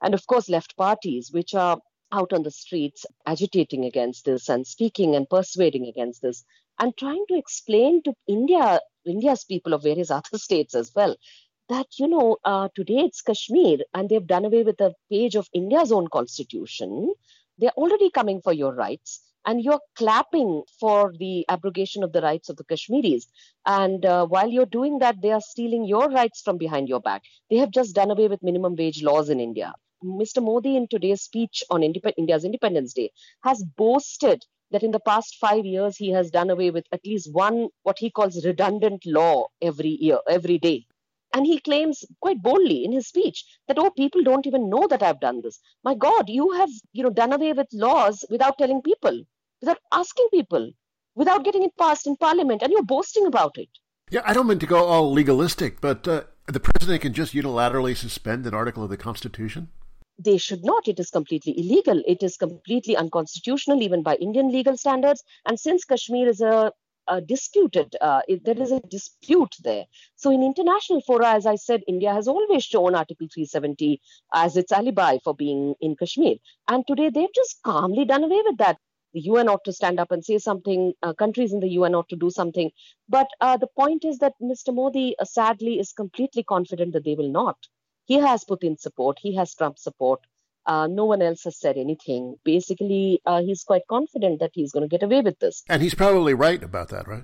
and of course, left parties, which are out on the streets agitating against this and speaking and persuading against this and trying to explain to India, India's people of various [laughs] other states as well, that you know uh, today it's Kashmir and they've done away with a page of India's own constitution. They're already coming for your rights, and you're clapping for the abrogation of the rights of the Kashmiris. And uh, while you're doing that, they are stealing your rights from behind your back. They have just done away with minimum wage laws in India. Mr. Modi, in today's speech on Indep- India's Independence Day, has boasted that in the past five years he has done away with at least one what he calls redundant law every year, every day. And he claims quite boldly in his speech that oh, people don't even know that I've done this. My God, you have you know done away with laws without telling people, without asking people, without getting it passed in Parliament, and you're boasting about it. Yeah, I don't mean to go all legalistic, but uh, the president can just unilaterally suspend an article of the Constitution they should not. It is completely illegal. It is completely unconstitutional, even by Indian legal standards. And since Kashmir is a, a disputed, uh, it, there is a dispute there. So, in international fora, as I said, India has always shown Article 370 as its alibi for being in Kashmir. And today they've just calmly done away with that. The UN ought to stand up and say something. Uh, countries in the UN ought to do something. But uh, the point is that Mr. Modi, uh, sadly, is completely confident that they will not. He has Putin support, he has Trump support. Uh, no one else has said anything. Basically, uh, he's quite confident that he's going to get away with this. And he's probably right about that, right?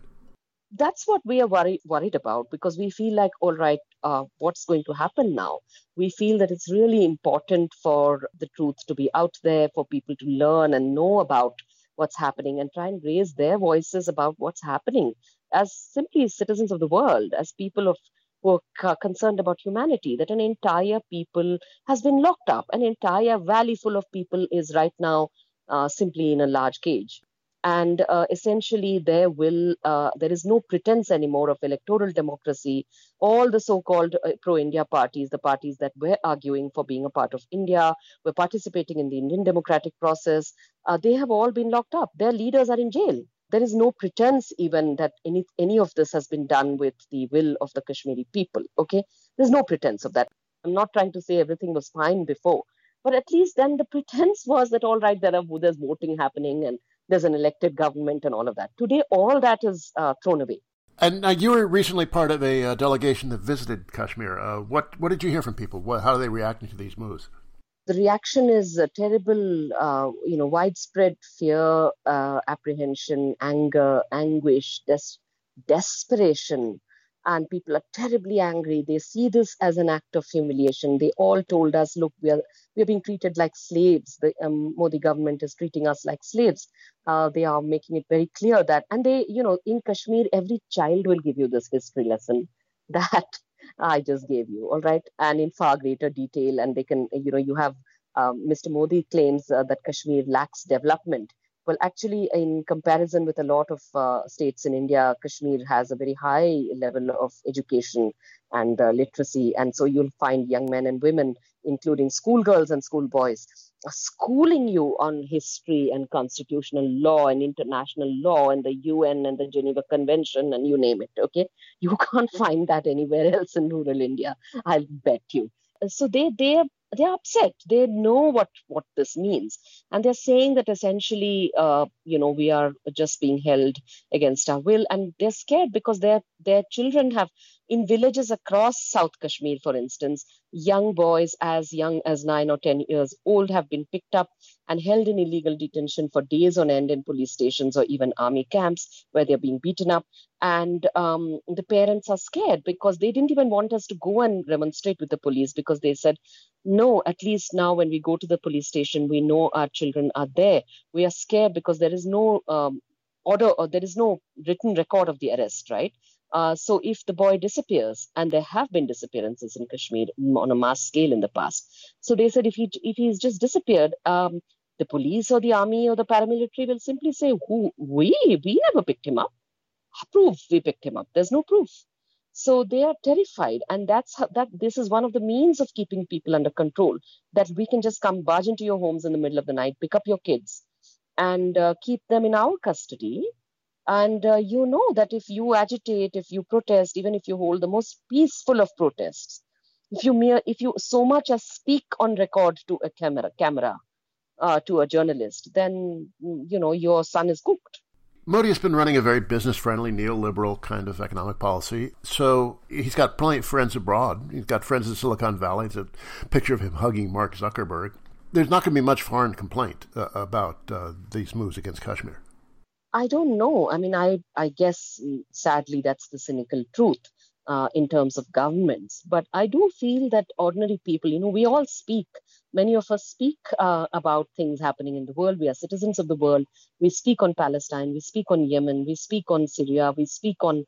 That's what we are worried worried about because we feel like, all right, uh, what's going to happen now? We feel that it's really important for the truth to be out there, for people to learn and know about what's happening and try and raise their voices about what's happening as simply citizens of the world, as people of were concerned about humanity, that an entire people has been locked up. An entire valley full of people is right now uh, simply in a large cage. And uh, essentially, there will uh, there is no pretense anymore of electoral democracy. All the so-called uh, pro-India parties, the parties that were arguing for being a part of India, were participating in the Indian democratic process, uh, they have all been locked up. Their leaders are in jail there is no pretense even that any any of this has been done with the will of the Kashmiri people. Okay, there's no pretense of that. I'm not trying to say everything was fine before, but at least then the pretense was that all right, there are there's voting happening and there's an elected government and all of that. Today, all that is uh, thrown away. And uh, you were recently part of a uh, delegation that visited Kashmir. Uh, what what did you hear from people? What, how are they reacting to these moves? The reaction is a terrible, uh, you know, widespread fear, uh, apprehension, anger, anguish, des- desperation. And people are terribly angry. They see this as an act of humiliation. They all told us, look, we are, we are being treated like slaves. The um, Modi government is treating us like slaves. Uh, they are making it very clear that, and they, you know, in Kashmir, every child will give you this history lesson [laughs] that I just gave you, all right, and in far greater detail. And they can, you know, you have um, Mr. Modi claims uh, that Kashmir lacks development. Well, actually, in comparison with a lot of uh, states in India, Kashmir has a very high level of education and uh, literacy. And so you'll find young men and women, including schoolgirls and schoolboys, schooling you on history and constitutional law and international law and the UN and the Geneva Convention and you name it. Okay, [laughs] you can't find that anywhere else in rural India. I'll bet you. So they they they're upset. They know what what this means, and they're saying that essentially, uh, you know, we are just being held against our will, and they're scared because their their children have in villages across South Kashmir, for instance, young boys as young as nine or 10 years old have been picked up and held in illegal detention for days on end in police stations or even army camps where they're being beaten up. And um, the parents are scared because they didn't even want us to go and remonstrate with the police because they said, no, at least now when we go to the police station, we know our children are there. We are scared because there is no um, order or there is no written record of the arrest, right? Uh, so if the boy disappears, and there have been disappearances in Kashmir on a mass scale in the past, so they said if he if he's just disappeared, um, the police or the army or the paramilitary will simply say, "Who we we never picked him up. Proof we picked him up. There's no proof." So they are terrified, and that's how, that. This is one of the means of keeping people under control. That we can just come barge into your homes in the middle of the night, pick up your kids, and uh, keep them in our custody and uh, you know that if you agitate, if you protest, even if you hold the most peaceful of protests, if you mere, if you so much as speak on record to a camera, camera, uh, to a journalist, then you know your son is cooked. Modi has been running a very business-friendly, neoliberal kind of economic policy. So he's got plenty of friends abroad. He's got friends in Silicon Valley. There's a picture of him hugging Mark Zuckerberg. There's not going to be much foreign complaint uh, about uh, these moves against Kashmir. I don't know. I mean, I, I guess mm, sadly that's the cynical truth uh, in terms of governments. But I do feel that ordinary people, you know, we all speak. Many of us speak uh, about things happening in the world. We are citizens of the world. We speak on Palestine. We speak on Yemen. We speak on Syria. We speak on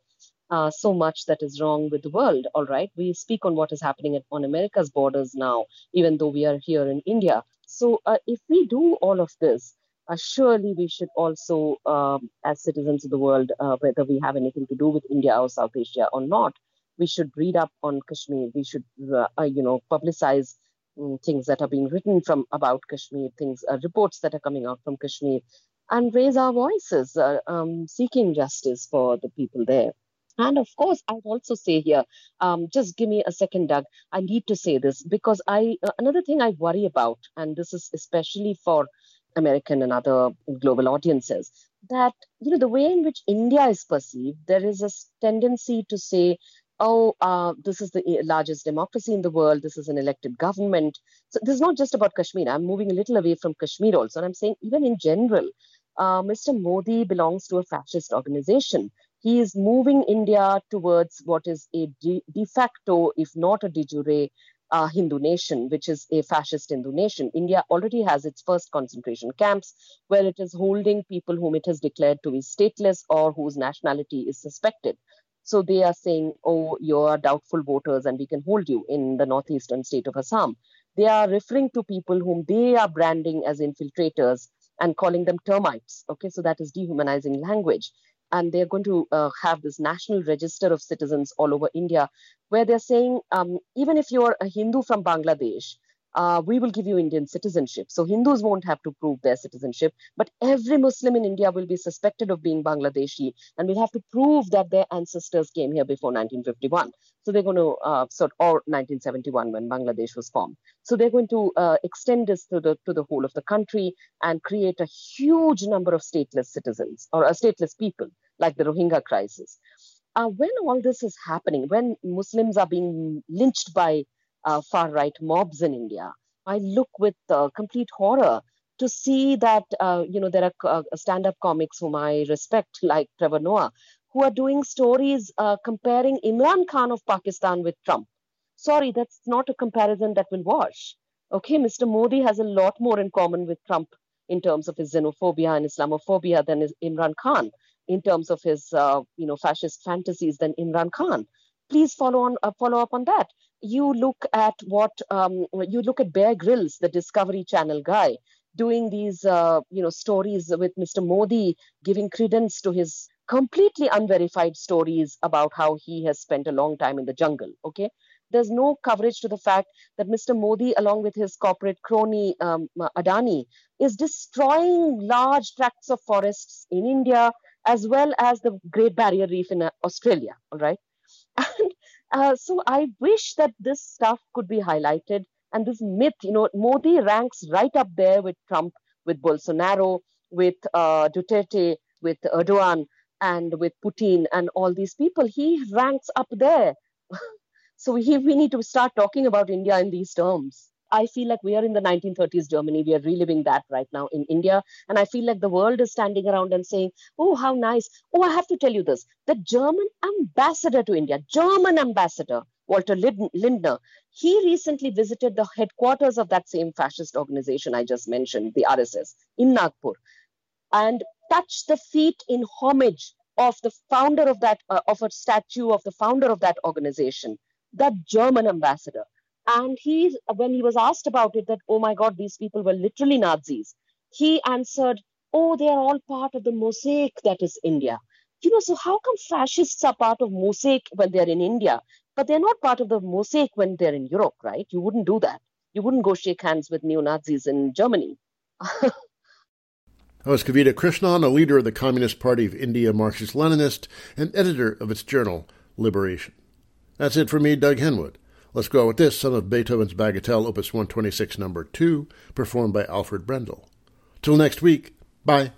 uh, so much that is wrong with the world. All right. We speak on what is happening at, on America's borders now, even though we are here in India. So uh, if we do all of this, surely we should also, um, as citizens of the world, uh, whether we have anything to do with India or South Asia or not, we should read up on Kashmir. We should, uh, uh you know, publicize um, things that are being written from about Kashmir, things, uh, reports that are coming out from Kashmir, and raise our voices, uh, um, seeking justice for the people there. And of course, I'd also say here, um, just give me a second, Doug. I need to say this because I another thing I worry about, and this is especially for American and other global audiences, that you know the way in which India is perceived, there is a tendency to say, "Oh, uh, this is the largest democracy in the world. This is an elected government." So this is not just about Kashmir. I'm moving a little away from Kashmir also, and I'm saying even in general, uh, Mr. Modi belongs to a fascist organization. He is moving India towards what is a de, de facto, if not a de jure, uh, Hindu nation, which is a fascist Hindu nation. India already has its first concentration camps where it is holding people whom it has declared to be stateless or whose nationality is suspected. So they are saying, oh, you're doubtful voters and we can hold you in the northeastern state of Assam. They are referring to people whom they are branding as infiltrators and calling them termites. Okay, so that is dehumanizing language and they're going to uh, have this national register of citizens all over India, where they're saying um, even if you're a Hindu from Bangladesh, uh, we will give you Indian citizenship. So Hindus won't have to prove their citizenship, but every Muslim in India will be suspected of being Bangladeshi and will have to prove that their ancestors came here before 1951. So they're going to uh, sort or 1971 when Bangladesh was formed. So they're going to uh, extend this to the to the whole of the country and create a huge number of stateless citizens or uh, stateless people, like the Rohingya crisis. Uh, when all this is happening, when Muslims are being lynched by uh, far right mobs in India. I look with uh, complete horror to see that uh, you know there are uh, stand-up comics whom I respect, like Trevor Noah, who are doing stories uh, comparing Imran Khan of Pakistan with Trump. Sorry, that's not a comparison that will wash. Okay, Mr. Modi has a lot more in common with Trump in terms of his xenophobia and Islamophobia than Imran Khan. In terms of his, uh, you know, fascist fantasies than Imran Khan. Please follow on, follow up on that you look at what um, you look at Bear Grylls, the Discovery Channel guy, doing these uh, you know stories with Mr. Modi, giving credence to his completely unverified stories about how he has spent a long time in the jungle. Okay, there's no coverage to the fact that Mr. Modi, along with his corporate crony um, Adani, is destroying large tracts of forests in India as well as the Great Barrier Reef in uh, Australia. All right. [laughs] And uh, so I wish that this stuff could be highlighted. And this myth, you know, Modi ranks right up there with Trump, with Bolsonaro, with uh, Duterte, with Erdogan, and with Putin, and all these people. He ranks up there. [laughs] so he, we need to start talking about India in these terms. I feel like we are in the 1930s Germany. We are reliving that right now in India. And I feel like the world is standing around and saying, oh, how nice. Oh, I have to tell you this. The German ambassador to India, German ambassador, Walter Lindner, he recently visited the headquarters of that same fascist organization I just mentioned, the RSS, in Nagpur, and touched the feet in homage of the founder of that, uh, of a statue of the founder of that organization, that German ambassador. And he, when he was asked about it, that, oh my God, these people were literally Nazis, he answered, oh, they are all part of the mosaic that is India. You know, so how come fascists are part of mosaic when they're in India, but they're not part of the mosaic when they're in Europe, right? You wouldn't do that. You wouldn't go shake hands with neo Nazis in Germany. [laughs] that was Kavita Krishnan, a leader of the Communist Party of India Marxist Leninist and editor of its journal, Liberation. That's it for me, Doug Henwood. Let's go with this, son of Beethoven's Bagatelle, Opus 126, number 2, performed by Alfred Brendel. Till next week, bye.